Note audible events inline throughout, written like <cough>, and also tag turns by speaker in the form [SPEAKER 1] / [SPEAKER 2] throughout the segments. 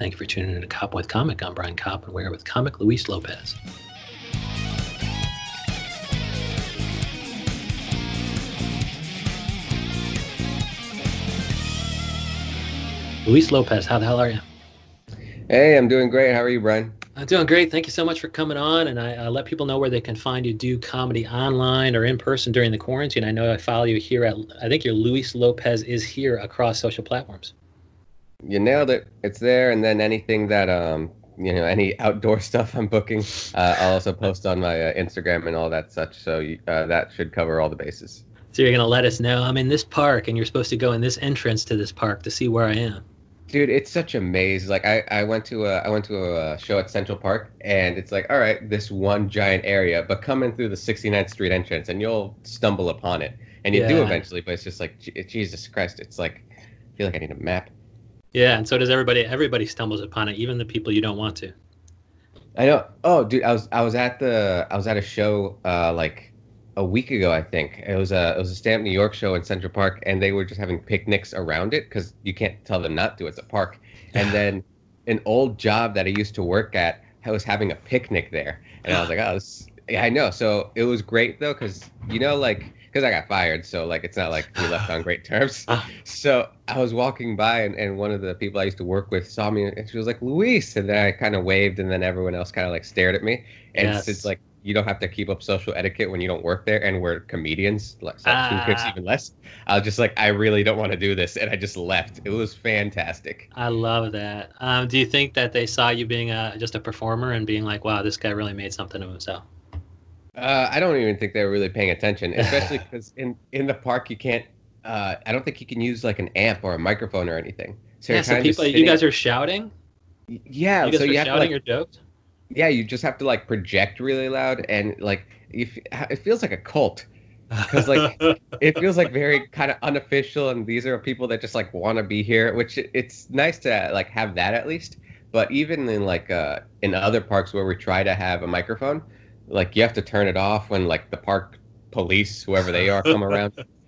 [SPEAKER 1] Thank you for tuning in to Cop with Comic. I'm Brian Kopp, and we're with comic Luis Lopez. Luis Lopez, how the hell are you?
[SPEAKER 2] Hey, I'm doing great. How are you, Brian?
[SPEAKER 1] I'm doing great. Thank you so much for coming on. And I uh, let people know where they can find you do comedy online or in person during the quarantine. I know I follow you here at, I think your Luis Lopez is here across social platforms.
[SPEAKER 2] You nailed it. It's there. And then anything that, um, you know, any outdoor <laughs> stuff I'm booking, uh, I'll also post on my uh, Instagram and all that such. So uh, that should cover all the bases.
[SPEAKER 1] So you're going to let us know I'm in this park and you're supposed to go in this entrance to this park to see where I am.
[SPEAKER 2] Dude, it's such a maze. Like I, I went to a I went to a show at Central Park, and it's like, all right, this one giant area, but come in through the 69th Street entrance, and you'll stumble upon it, and you yeah. do eventually. But it's just like, Jesus Christ, it's like, I feel like I need a map.
[SPEAKER 1] Yeah, and so does everybody. Everybody stumbles upon it, even the people you don't want to.
[SPEAKER 2] I know. Oh, dude, I was I was at the I was at a show uh, like a week ago, I think. It was a it was a Stamp New York show in Central Park, and they were just having picnics around it because you can't tell them not to. It's a park. And <laughs> then an old job that I used to work at I was having a picnic there, and I was like, oh, this, yeah, I know. So it was great though, because you know, like, because I got fired, so like, it's not like we left on great <sighs> terms. so I was walking by, and, and one of the people I used to work with saw me, and she was like, Luis, and then I kind of waved, and then everyone else kind of like stared at me, and yes. it's like you don't have to keep up social etiquette when you don't work there and we're comedians like so uh, even less. I was just like i really don't want to do this and i just left. It was fantastic.
[SPEAKER 1] I love that. Um, do you think that they saw you being a, just a performer and being like wow this guy really made something of himself
[SPEAKER 2] uh, i don't even think they were really paying attention <laughs> especially because in, in the park you can't uh, i don't think you can use like an amp or a microphone or anything.
[SPEAKER 1] So, yeah, so people, you guys are shouting?
[SPEAKER 2] Yeah
[SPEAKER 1] you guys
[SPEAKER 2] so
[SPEAKER 1] you
[SPEAKER 2] have
[SPEAKER 1] shouting
[SPEAKER 2] to,
[SPEAKER 1] like, your jokes?
[SPEAKER 2] Yeah, you just have to like project really loud and like if it feels like a cult. Because like <laughs> it feels like very kind of unofficial and these are people that just like want to be here which it's nice to like have that at least. But even in like uh in other parks where we try to have a microphone like you have to turn it off when like the park police whoever they are come around <laughs>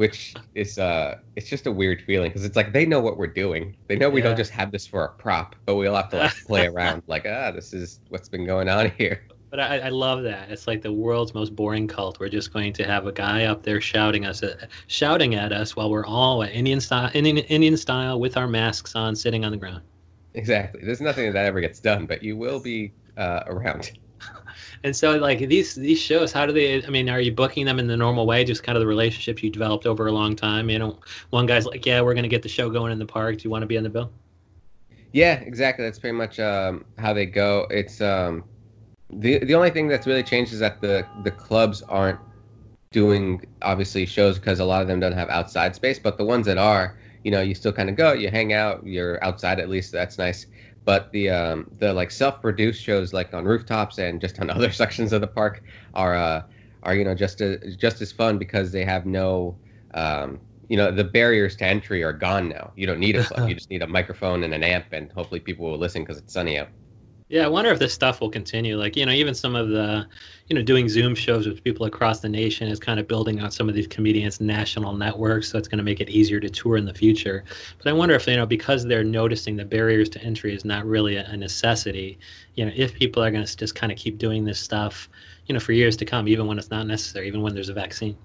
[SPEAKER 2] which is uh it's just a weird feeling because it's like they know what we're doing. They know we yeah. don't just have this for a prop but we'll have to like play <laughs> around like ah this is what's been going on <laughs> here.
[SPEAKER 1] But I, I love that. It's like the world's most boring cult. We're just going to have a guy up there shouting us at, uh, shouting at us while we're all indian style indian, indian style with our masks on sitting on the ground.
[SPEAKER 2] Exactly. There's nothing that ever gets done but you will be uh, around
[SPEAKER 1] and so like these these shows how do they i mean are you booking them in the normal way just kind of the relationships you developed over a long time? You know one guy's like yeah we're going to get the show going in the park. Do you want to be on the bill?
[SPEAKER 2] Yeah exactly. That's pretty much um, how they go. It's um, the the only thing that's really changed is that the the clubs aren't doing obviously shows because a lot of them don't have outside space but the ones that are you know you still kind of go you hang out you're outside at least that's nice but the um, the like self-produced shows like on rooftops and just on <laughs> other sections of the park are uh, are you know just as just as fun because they have no um, you know the barriers to entry are gone now. You don't need a <laughs> club. you just need a microphone and an amp, and hopefully people will listen because it's sunny out.
[SPEAKER 1] Yeah, I wonder if this stuff will continue. Like, you know, even some of the, you know, doing Zoom shows with people across the nation is kind of building on some of these comedians' national networks. So it's going to make it easier to tour in the future. But I wonder if, you know, because they're noticing the barriers to entry is not really a, necessity, you know, if people are going to just kind of keep doing this stuff, you know, for years to come, even when it's not necessary, even when there's a vaccine.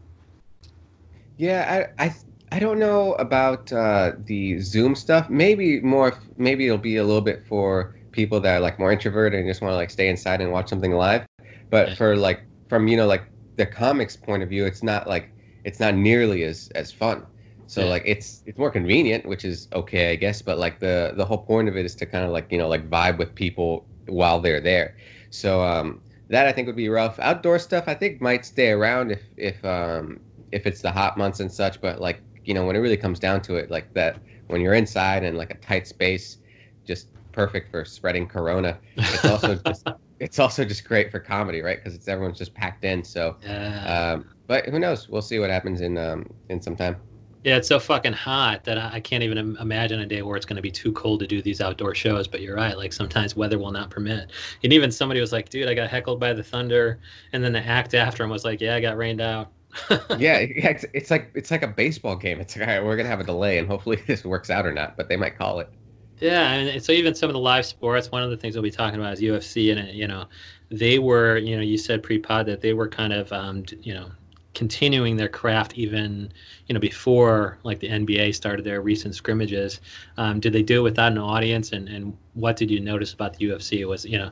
[SPEAKER 2] Yeah, I, I I don't know about uh, the Zoom stuff. Maybe more. Maybe it'll be a little bit for people that are like more introverted and just want to like stay inside and watch something live. But for like from you know like the comics point of view, it's not like it's not nearly as as fun. So yeah. like it's it's more convenient, which is okay, I guess. But like the the whole point of it is to kind of like you know like vibe with people while they're there. So um, that I think would be rough. Outdoor stuff I think might stay around if if um, if it's the hot months and such. But like you know when it really comes down to it, like that when you're inside in like a tight space, just perfect for spreading corona. It's also <laughs> just it's also just great for comedy, right? Because it's everyone's just packed in. So, yeah. um, but who knows? We'll see what happens in um, in some time.
[SPEAKER 1] Yeah, it's so fucking hot that I can't even imagine a day where it's going to be too cold to do these outdoor shows. But you're right; like sometimes weather will not permit. And even somebody was like, "Dude, I got heckled by the thunder," and then the act after him was like, "Yeah, I got rained out." <laughs>
[SPEAKER 2] yeah, it's, it's like it's like a baseball game. It's like, all right, we're gonna have a delay, and hopefully <laughs> this works out or not. But they might call it.
[SPEAKER 1] Yeah, and so even some of the live sports, one of the things we'll be talking about is UFC, and you know, they were, you know, you said pre-pod that they were kind of, um, you know, continuing their craft even, you know, before like the NBA started their recent scrimmages. Um, did they do it without an audience, and and what did you notice about the UFC? Was you know,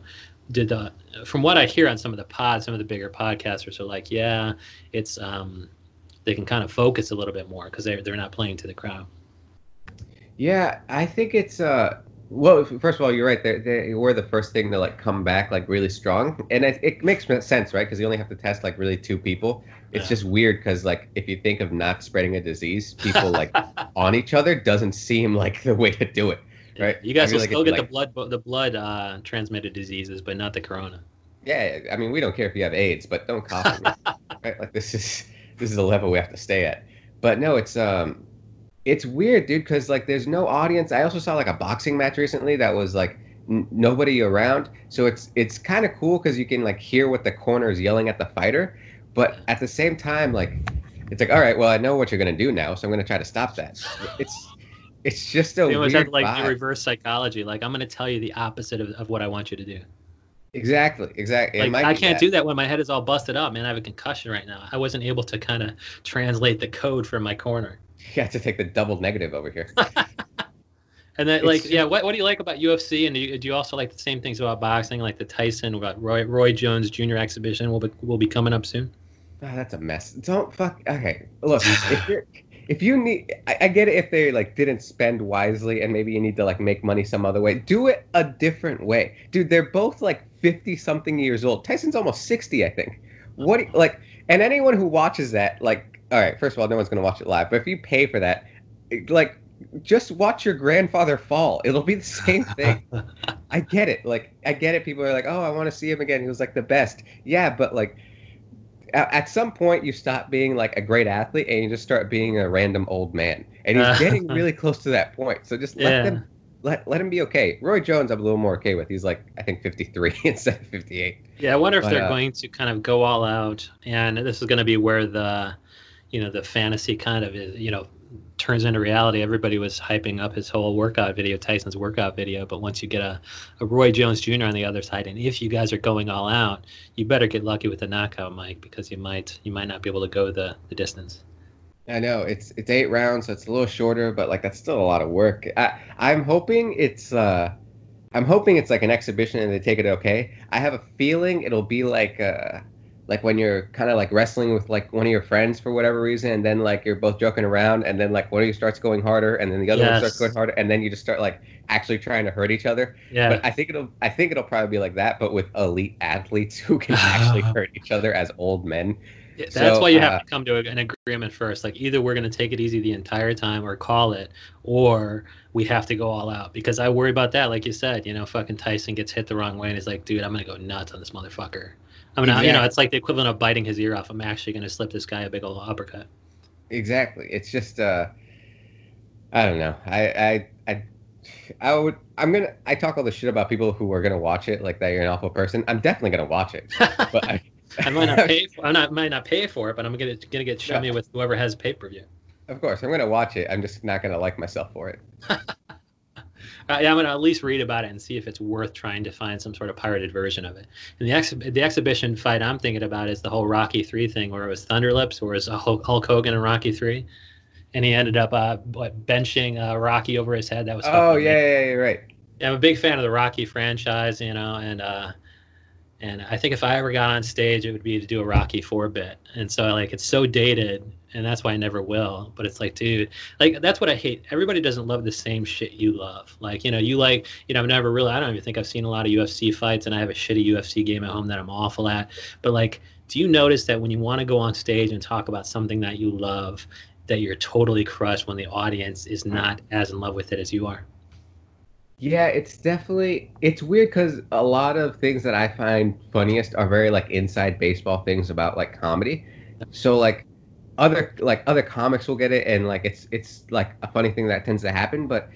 [SPEAKER 1] did the from what I hear on some of the pods, some of the bigger podcasters are like, yeah, it's um, they can kind of focus a little bit more because they're they're not playing to the crowd.
[SPEAKER 2] Yeah, I think it's uh well, first of all, you're right. They, they were the first thing to like come back like really strong, and it, it makes sense, right? Because you only have to test like really two people. It's yeah. just weird because like if you think of not spreading a disease, people like <laughs> on each other doesn't seem like the way to do it, right?
[SPEAKER 1] You guys will like still get like, the blood the blood uh, transmitted diseases, but not the corona.
[SPEAKER 2] Yeah, I mean we don't care if you have AIDS, but don't cough. <laughs> right? Like this is this is the level we have to stay at. But no, it's um it's weird, dude, because like there's no audience. I also saw like a boxing match recently that was like n- nobody around, so it's it's kind of cool because you can like hear what the corner is yelling at the fighter, but at the same time, like it's like all right, well I know what you're gonna do now, so I'm gonna try to stop that. It's it's just a
[SPEAKER 1] you
[SPEAKER 2] weird
[SPEAKER 1] have, like
[SPEAKER 2] vibe.
[SPEAKER 1] the reverse psychology. Like I'm gonna tell you the opposite of, of what I want you to do.
[SPEAKER 2] Exactly, exactly.
[SPEAKER 1] Like, I can't that. do that when my head is all busted up, man. I have a concussion right now. I wasn't able to kind of translate the code from my corner.
[SPEAKER 2] You <laughs> have to take the double negative over here. <laughs>
[SPEAKER 1] and then, like, yeah, what, what do you like about UFC? And do you, do you also like the same things about boxing, like the Tyson, about Roy, Roy Jones Jr. exhibition will be, will be coming up soon?
[SPEAKER 2] Oh, that's a mess. Don't fuck. Okay, look, if you're <laughs> if you need I, I, get it if they like didn't spend wisely and maybe you need to like make money some other way do it a different way dude they're both like 50 something years old tyson's almost 60 i think oh. what like and anyone who watches that like all right, first of all, no one's going to watch it live, but if you pay for that, like, just watch your grandfather fall. It'll be the same thing. <laughs> I get it. Like, I get it. People are like, oh, I want to see him again. He was like the best. Yeah, but like, at some point, you stop being like a great athlete and you just start being a random old man. And he's getting <laughs> really close to that point. So just let yeah. them let let him be okay. Roy Jones, I'm a little more okay with. He's like I think 53 <laughs> instead of 58.
[SPEAKER 1] Yeah, I wonder if they're uh, going to kind of go all out, and this is going to be where the you know the fantasy kind of is you know turns into reality. Everybody was hyping up his whole workout video, Tyson's workout video. But once you get a, a Roy Jones Jr. on the other side, and if you guys are going all out, you better get lucky with the knockout, Mike, because you might you might not be able to go the, the distance.
[SPEAKER 2] I know it's it's eight rounds, so it's a little shorter, but like that's still a lot of work. I, I'm hoping it's uh, I'm hoping it's like an exhibition and they take it okay. I have a feeling it'll be like uh, like when you're kind of like wrestling with like one of your friends for whatever reason and then like you're both joking around and then like one of you starts going harder and then the other yes. one starts going harder and then you just start like actually trying to hurt each other yeah but i think it'll i think it'll probably be like that but with elite athletes <laughs> who can actually <sighs> hurt each other as old men
[SPEAKER 1] yeah, that's so, why you have uh, to come to an agreement first. Like either we're going to take it easy the entire time or call it, or we have to go all out. Because I worry about that. Like you said, you know, fucking Tyson gets hit the wrong way and he's like, dude, I'm going to go nuts on this motherfucker. I mean, exactly. you know, it's like the equivalent of biting his ear off. I'm actually going to slip this guy a big old uppercut.
[SPEAKER 2] Exactly. It's just, uh, I don't know. I, I, I, I would. I'm gonna. I talk all the shit about people who are gonna watch it, like that you're an awful person. I'm definitely gonna watch it, but I, <laughs>
[SPEAKER 1] I might not pay. <laughs> For, I not, might not pay for it, but I'm gonna gonna get show me with whoever has pay per view.
[SPEAKER 2] Of course, I'm gonna watch it. I'm just not gonna like myself for it. <laughs>
[SPEAKER 1] uh, yeah, I'm gonna at least read about it and see if it's worth trying to find some sort of pirated version of it. And the ex- the exhibition fight I'm thinking about is the whole Rocky Three thing, where it was Thunderlips, where it was Hulk Hogan and Rocky Three, and he ended up uh, what, benching uh, Rocky over his head. That was
[SPEAKER 2] oh yeah, yeah, yeah, right.
[SPEAKER 1] Yeah, I'm a big fan of the Rocky franchise, you know, and uh, and I think if I ever got on stage, it would be to do a Rocky Four bit. And so like it's so dated, and that's why I never will. But it's like, dude, like that's what I hate. Everybody doesn't love the same shit you love. Like you know, you like you know, I've never really. I don't even think I've seen a lot of UFC fights, and I have a shitty UFC game at home that I'm awful at. But like, do you notice that when you want to go on stage and talk about something that you love, that you're totally crushed when the audience is not as in love with it as you are?
[SPEAKER 2] Yeah, it's definitely it's weird because a lot of things that I find funniest are very like inside baseball things about like comedy. So like other like other comics will get it and like it's it's like a funny thing that tends to happen, but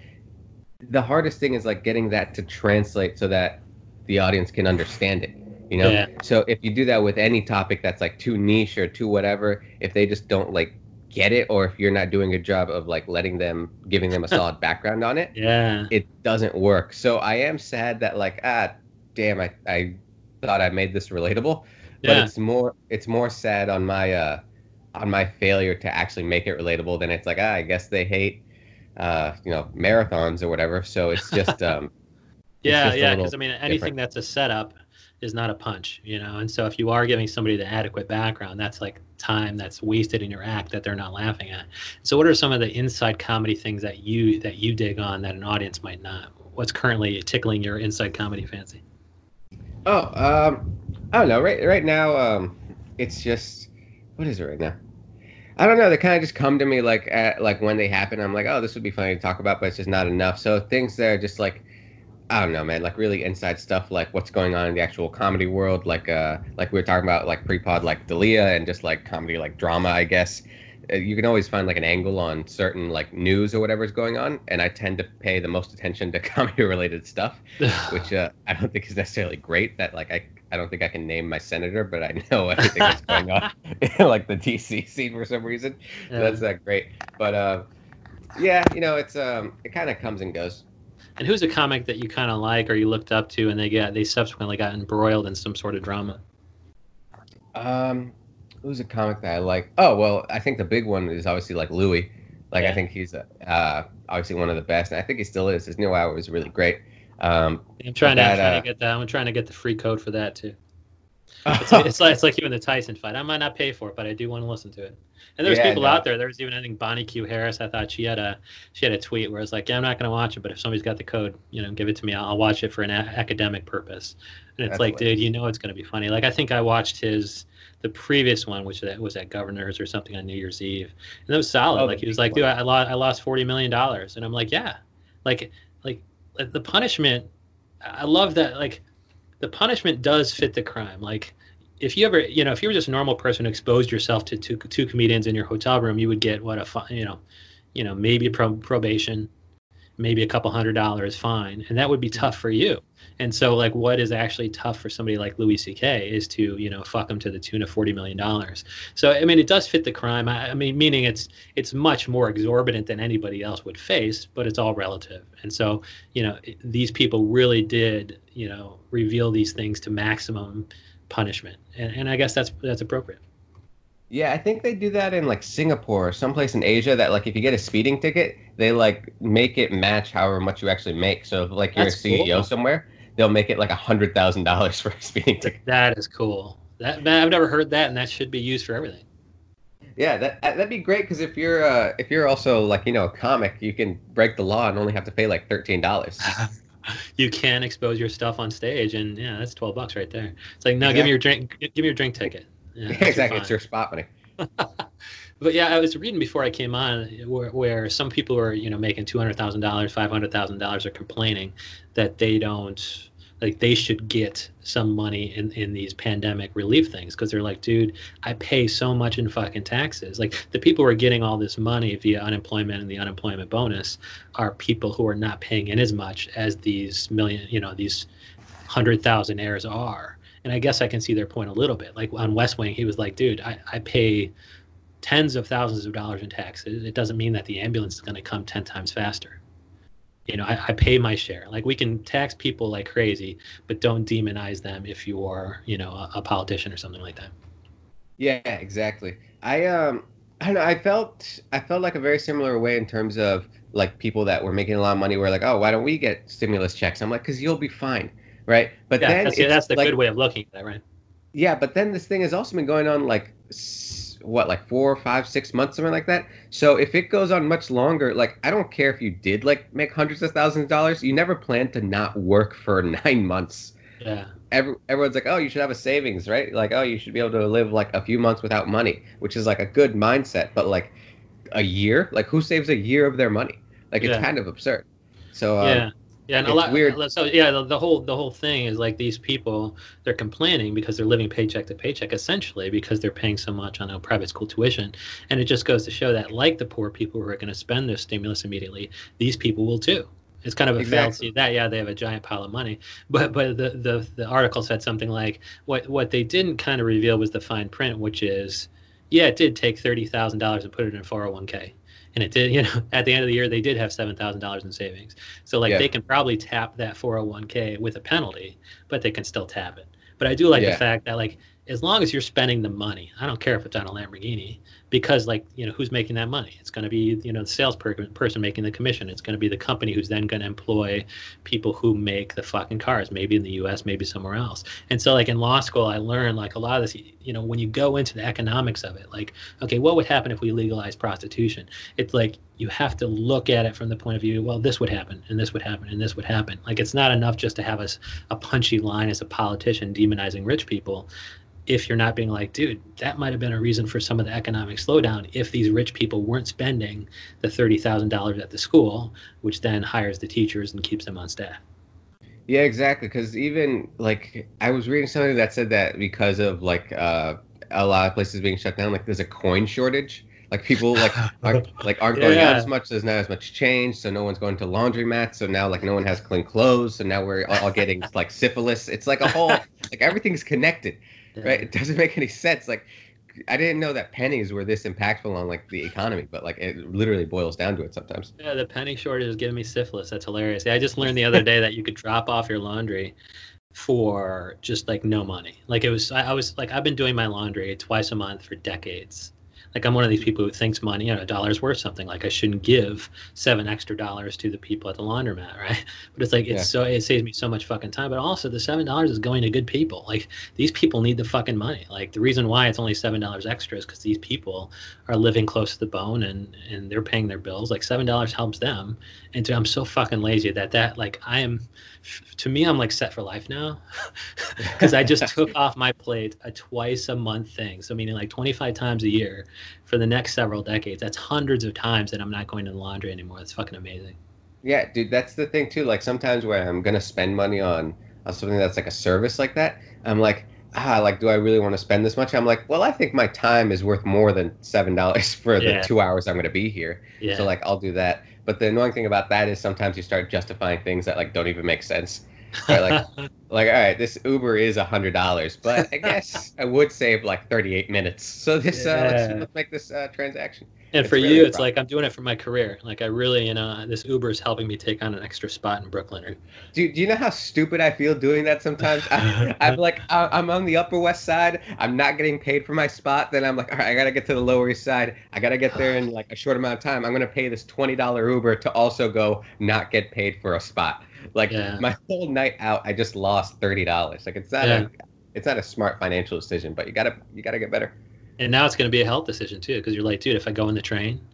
[SPEAKER 2] the hardest thing is like getting that to translate so that the audience can understand it. You know? Yeah. So if you do that with any topic that's like too niche or too whatever, if they just don't like get it or if you're not doing a job of like letting them giving them a <laughs> solid background on it
[SPEAKER 1] yeah
[SPEAKER 2] it doesn't work so i am sad that like ah damn i, I thought i made this relatable but it's more it's more sad on my uh on my failure to actually make it relatable then it's like ah, i guess they hate uh you know marathons or whatever so it's <laughs> just um it's
[SPEAKER 1] yeah
[SPEAKER 2] just
[SPEAKER 1] yeah because i mean anything
[SPEAKER 2] different.
[SPEAKER 1] that's a setup is not a punch you know and so if you are giving somebody the adequate background that's like time that's wasted in your act that they're not laughing at so what are some of the inside comedy things that you that you dig on that an audience might not what's currently tickling your inside comedy fancy
[SPEAKER 2] Oh, um, I don't know. Right, right now, um, it's just what is it right now? I don't know. They kind of just come to me like at like when they happen. I'm like, oh, this would be funny to talk about, but it's just not enough. So things that are just like, I don't know, man. Like really inside stuff, like what's going on in the actual comedy world. Like, uh, like we were talking about, like pre-pod, like Dalia, and just like comedy, like drama, I guess. Uh, You can always find like an angle on certain like news or whatever is going on, and I tend to pay the most attention to <laughs> comedy-related stuff <laughs> which uh, I don't think is necessarily great. That like I, I don't think I can name my senator, but I know <laughs> everything that's going on like the DC scene for some reason. So
[SPEAKER 1] Yeah.
[SPEAKER 2] that's not great. But uh, yeah, you know, it's um, it kind of comes and goes.
[SPEAKER 1] and who's a comic that you kind of like or you looked up to and they get they subsequently got embroiled in some sort of drama
[SPEAKER 2] Um, who's a comic that I like? Oh well, I think the big one is obviously like Louis. Like I think he's uh, obviously one of the best, and I think he still is. His new hour was really great. Um,
[SPEAKER 1] i'm trying to,
[SPEAKER 2] That,
[SPEAKER 1] I'm trying
[SPEAKER 2] uh,
[SPEAKER 1] to get that i'm trying to get the free code for that too It's, <laughs> it's like it's like even the Tyson fight. I might not pay for it, but I do want to listen to it. And there's
[SPEAKER 2] Yeah,
[SPEAKER 1] people
[SPEAKER 2] no.
[SPEAKER 1] out there. There was even I think Bonnie Q Harris. I thought she had a she had a tweet where it's like, yeah, I'm not going to watch it, but if somebody's got the code, you know, give it to me. I'll, I'll watch it for an a- academic purpose. And it's
[SPEAKER 2] That's
[SPEAKER 1] like, dude, you know it's going to be funny. Like I think I watched his the previous one, which that was at Governors or something on New Year's Eve, and that was solid.
[SPEAKER 2] Oh,
[SPEAKER 1] like he was like, dude. I lost I lost forty million dollars, and I'm like, yeah, like like, the punishment. I love that. Like the punishment does fit the crime. Like if you ever, you know, if you were just a normal person who exposed yourself to two, two comedians in your hotel room, you would get what a fine, you know, you know, maybe pro- probation, maybe a couple hundred dollars fine, and that would be tough for you. And so, like, what is actually tough for somebody like Louis C.K. is to, you know, fuck him to the tune of forty million dollars. So, I mean, it does fit the crime. I, I mean, meaning it's it's much more exorbitant than anybody else would face, but it's all relative. And so, you know, these people really did, you know, reveal these things to maximum punishment, and, and I guess that's that's appropriate.
[SPEAKER 2] Yeah, I think they do that in like Singapore or someplace in Asia that like if you get a speeding ticket, they like make it match however much you actually make. So if like you're
[SPEAKER 1] That's
[SPEAKER 2] a CEO
[SPEAKER 1] cool.
[SPEAKER 2] somewhere, they'll make it like a hundred thousand dollars <laughs> for a speeding ticket.
[SPEAKER 1] That is cool. That, that I've never heard that, and that should be used for everything.
[SPEAKER 2] Yeah, that uh, that'd be great because if you're uh if you're also like you know a comic, you can break the law and only have to pay like thirteen dollars. <laughs>
[SPEAKER 1] you can expose your stuff on stage, and yeah, that's twelve bucks right there. It's like, no, give me your drink, give me your drink ticket. Yeah, <laughs>
[SPEAKER 2] exactly, it's your spot money. <laughs>
[SPEAKER 1] But yeah, I was reading before I came on where, where some people are, you know, making two hundred thousand dollars, five hundred thousand dollars, are complaining that they don't like they should get some money in, in these pandemic relief things because they're like, dude, I pay so much in fucking taxes. Like the people who are getting all this money via unemployment and the unemployment bonus are people who are not paying in as much as these million, you know, these hundred thousand heirs are. And I guess I can see their point a little bit. Like on West Wing, he was like, dude, I, I pay tens of thousands of dollars in taxes. It doesn't mean that the ambulance is going to come 10 times faster. You know, I, I pay my share. Like we can tax people like crazy, but don't demonize them if you're, you know, a, a politician or something like that.
[SPEAKER 2] Yeah, exactly. I um I know, I felt I felt like a very similar way in terms of like people that were making a lot of money were like, "Oh, why don't we get stimulus checks?" I'm like, "Cuz you'll be fine." Right? But
[SPEAKER 1] Yeah,
[SPEAKER 2] then
[SPEAKER 1] that's,
[SPEAKER 2] it's
[SPEAKER 1] that's the
[SPEAKER 2] like,
[SPEAKER 1] good way of looking at it, right?
[SPEAKER 2] Yeah, but then this thing has also been going on like what, like four, five, six months, something like that. So if it goes on much longer, like I don't care if you did like make hundreds of thousands of dollars, you never plan to not work for <laughs> nine months.
[SPEAKER 1] Yeah.
[SPEAKER 2] Every, everyone's like, oh, you should have a savings, right? Like, oh, you should be able to live like a few months without money, which is like a good mindset. But like a year, like who saves a year of their money? Like it's
[SPEAKER 1] Yeah.
[SPEAKER 2] kind of absurd. So um,
[SPEAKER 1] yeah. Yeah, and a
[SPEAKER 2] it's
[SPEAKER 1] lot.
[SPEAKER 2] weird.
[SPEAKER 1] So yeah, the, the whole the whole thing is like these people they're complaining because they're living paycheck to paycheck essentially because they're paying so much on a private school tuition, and it just goes to show that like the poor people who are going to spend their stimulus immediately, these people will too. It's kind of a
[SPEAKER 2] Exactly.
[SPEAKER 1] fallacy that yeah they have a giant pile of money, but but the, the the article said something like what what they didn't kind of reveal was the fine print, which is yeah, it did take thirty thousand dollars and put it in 401k, and it did. <laughs> You know, at the end of the year, they did have seven thousand dollars in savings. So like
[SPEAKER 2] Yeah.
[SPEAKER 1] they can probably tap that 401k with a penalty, but they can still tap it. But I do like
[SPEAKER 2] Yeah.
[SPEAKER 1] the fact that like as long as you're spending the money, I don't care if it's on a Lamborghini, because like you know who's making that money? It's going to be you know the sales per- person making the commission. It's going to be the company who's then going to employ people who make the fucking cars, maybe in the U.S., maybe somewhere else. And so like in law school, I learned like a lot of this. You know, when you go into the economics of it, like okay, what would happen if we legalized prostitution? It's like you have to look at it from the point of view. Well, this would happen, and this would happen, and this would happen. Like it's not enough just to have us a punchy line as a politician demonizing rich people if you're not being like, dude, that might have been a reason for some of the economic slowdown if these rich people weren't spending the thirty thousand dollars at the school, which then hires the teachers and keeps them on staff.
[SPEAKER 2] Yeah, exactly. Because even like I was reading something that said that because of like uh, a lot of places being shut down, like there's a coin shortage. Like people like <laughs> aren't like aren't going out as much. There's not as much change, so no one's going to laundromats. So now like no one has clean clothes. So now we're all getting like syphilis. It's like a whole <laughs> like everything's connected, right? It doesn't make any sense. Like I didn't know that pennies were this impactful on like the economy, but like it literally boils down to it sometimes.
[SPEAKER 1] Yeah, the penny shortage is giving me syphilis. That's hilarious. Yeah, I just learned the other day that you could drop off your laundry for just like no money. Like it was, I, I was like, I've been doing my laundry twice a month for decades. Like I'm one of these people who thinks money, you know, a dollar's worth something. Like I shouldn't give seven extra dollars to the people at the laundromat, <laughs> right? But it's like it's
[SPEAKER 2] Yeah.
[SPEAKER 1] so it saves me so much fucking time. But also the seven dollars is going to good people. Like these people need the fucking money. Like the reason why it's only seven dollars extra is because these people are living close to the bone and and they're paying their bills. Like seven dollars helps them. And to, I'm so fucking lazy that that like I am. To me, I'm like set for life now, <laughs> because I just <laughs> took off my plate a twice a month thing. So meaning like 25 times a year for the next several decades. That's hundreds of times that I'm not going to the laundry anymore. That's fucking amazing.
[SPEAKER 2] Yeah, dude, that's the thing too. Like sometimes where I'm gonna spend money on, on something that's like a service like that, I'm like, ah, like, do I really want to spend this much? I'm like, well, I think my time is worth more than seven dollars <laughs> for
[SPEAKER 1] Yeah.
[SPEAKER 2] the two hours I'm gonna be here.
[SPEAKER 1] Yeah.
[SPEAKER 2] So like, I'll do that. But the annoying thing about that is sometimes you start justifying things that like don't even make sense. Right, like, <laughs> like, all right, this Uber is a hundred dollars, but I guess I would save like 38 minutes. So this, uh, let's, make this uh, transaction.
[SPEAKER 1] and
[SPEAKER 2] it's
[SPEAKER 1] for
[SPEAKER 2] really
[SPEAKER 1] you, it's like I'm doing it for my career. Like I really, you know, this Uber is helping me take on an extra spot in Brooklyn. Or,
[SPEAKER 2] Do, do you know how stupid I feel doing that sometimes? I, <laughs> I'm like, I'm on the Upper West Side. I'm not getting paid for my spot. Then I'm like, all right, I gotta get to the Lower East Side. I gotta get there in like a short amount of time. I'm gonna pay this twenty dollar Uber to also go not get paid for a spot. Like
[SPEAKER 1] Yeah.
[SPEAKER 2] my whole night out, I just lost thirty dollars. Like it's not
[SPEAKER 1] Yeah.
[SPEAKER 2] a, it's not a smart financial decision, but you gotta you gotta get better.
[SPEAKER 1] and now it's going to be a health decision too, because you're like, dude, if I go in the train,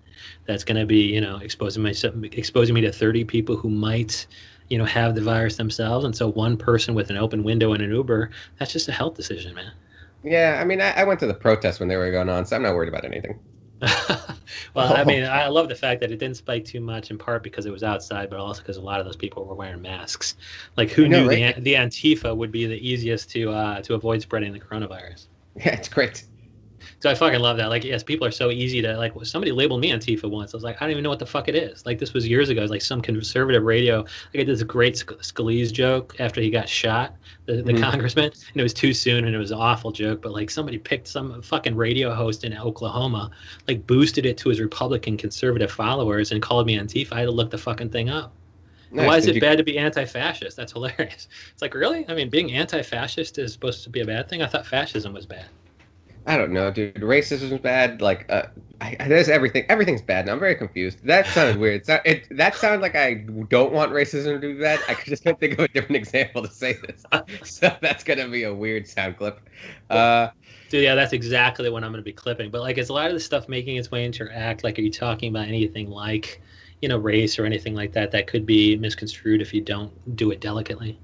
[SPEAKER 1] that's going to be, you know, exposing myself, exposing me to 30 people who might, you know, have the virus themselves. And so one person with an open window in an Uber, that's just a health decision, man.
[SPEAKER 2] Yeah, I mean, I, I went to the protest when they were going on, so I'm not worried about anything. <laughs>
[SPEAKER 1] well, I mean, I love the fact that it didn't spike too much, in part because it was outside, but also because a lot of those people were wearing masks. Like, who
[SPEAKER 2] know,
[SPEAKER 1] knew
[SPEAKER 2] right?
[SPEAKER 1] the, the Antifa would be the easiest to uh, to avoid spreading the coronavirus? <laughs>
[SPEAKER 2] Yeah, it's great.
[SPEAKER 1] So I fucking love that. Like, yes, people are so easy to like. Somebody labeled me Antifa once. I was like, I don't even know what the fuck it is. Like, this was years ago. It was like some conservative radio. Like, I did this great Sc- Scalise joke after he got shot, the, the
[SPEAKER 2] Mhm.
[SPEAKER 1] congressman, and it was too soon and it was an awful joke. But like, somebody picked some fucking radio host in Oklahoma, like boosted it to his Republican conservative followers and called me Antifa. I had to look the fucking thing up.
[SPEAKER 2] Nice.
[SPEAKER 1] Why is it
[SPEAKER 2] you-
[SPEAKER 1] bad to be anti-fascist? That's hilarious. It's like really? I mean, being anti-fascist is supposed to be a bad thing. I thought fascism was bad.
[SPEAKER 2] I don't know, dude. Racism's bad. Like, uh, I, I- there's everything. Everything's bad. Now, I'm very confused. That sounded weird. It, that sounds like I don't want racism to be bad. I just can't think of a different example to say this. <laughs> So that's gonna be a weird sound clip. Uh,
[SPEAKER 1] Dude, yeah, that's exactly what I'm going to be clipping. But like, is a lot of the stuff making its way into your act? Like, are you talking about anything like, you know, race or anything like that that could be misconstrued if you don't do it delicately?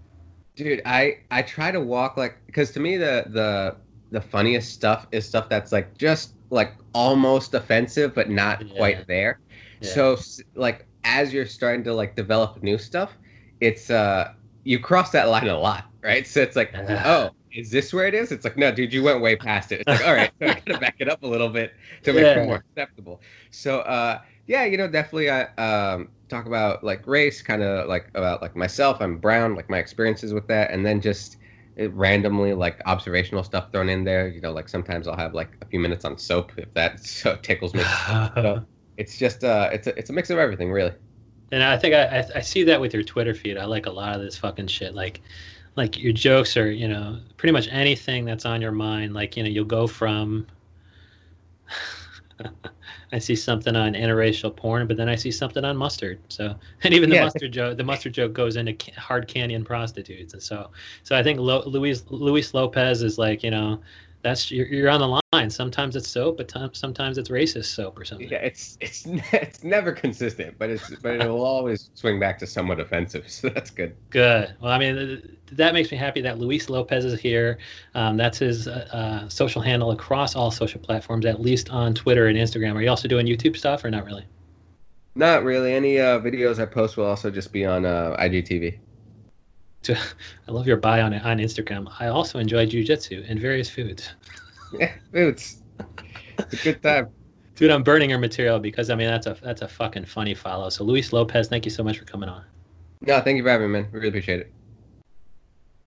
[SPEAKER 2] dude, I I try to walk like because to me the the the funniest stuff is stuff that's like just like almost offensive but not
[SPEAKER 1] Yeah.
[SPEAKER 2] quite there.
[SPEAKER 1] Yeah.
[SPEAKER 2] So like as you're starting to like develop new stuff, it's uh you cross that line a lot, right? So it's like, <laughs> oh, is this where it is? It's like, no, dude, you went way past it. It's like, all right, so I gotta back it up a little bit to make
[SPEAKER 1] Yeah.
[SPEAKER 2] it more acceptable. So uh yeah, you know, definitely I um talk about like race, kind of like about like myself. I'm brown, like my experiences with that, and then just it randomly like observational stuff thrown in there. You know, like sometimes I'll have like a few minutes on soap if that <laughs> so tickles me. so <laughs> it's just uh, it's a it's a mix of everything really.
[SPEAKER 1] And I think I, I, I see that with your Twitter feed. I like a lot of this fucking shit. Like like your jokes are you know pretty much anything that's on your mind. Like you know you'll go from <laughs> I see something on interracial porn, but then I see something on mustard. So, <laughs> and even the yeah. mustard joke, the mustard joke goes into hard canyon prostitutes, and so, so I think Lo, Luis Luis Lopez is like, you know, that's you're, you're on the line. Sometimes it's soap, but t- sometimes it's racist soap or something.
[SPEAKER 2] Yeah, it's it's <laughs> it's never consistent, but it's but it will always swing back to somewhat offensive. <laughs> So that's good.
[SPEAKER 1] Good. Well, I mean, that makes me happy that Luis Lopez is here. Um, that's his uh, uh, social handle across all social platforms, at least on Twitter and Instagram. Are you also doing YouTube stuff or not really?
[SPEAKER 2] Not really. Any uh, videos I post will also just be on uh, IGTV. <laughs>
[SPEAKER 1] I love your bio on on Instagram. I also enjoy jujitsu and various foods. <laughs>
[SPEAKER 2] Yeah, foods. It's a good time.
[SPEAKER 1] Dude, I'm burning your material because I mean that's a that's a fucking funny follow. So Luis Lopez, thank you so much for coming on.
[SPEAKER 2] No, thank you for having me, man. We really appreciate it.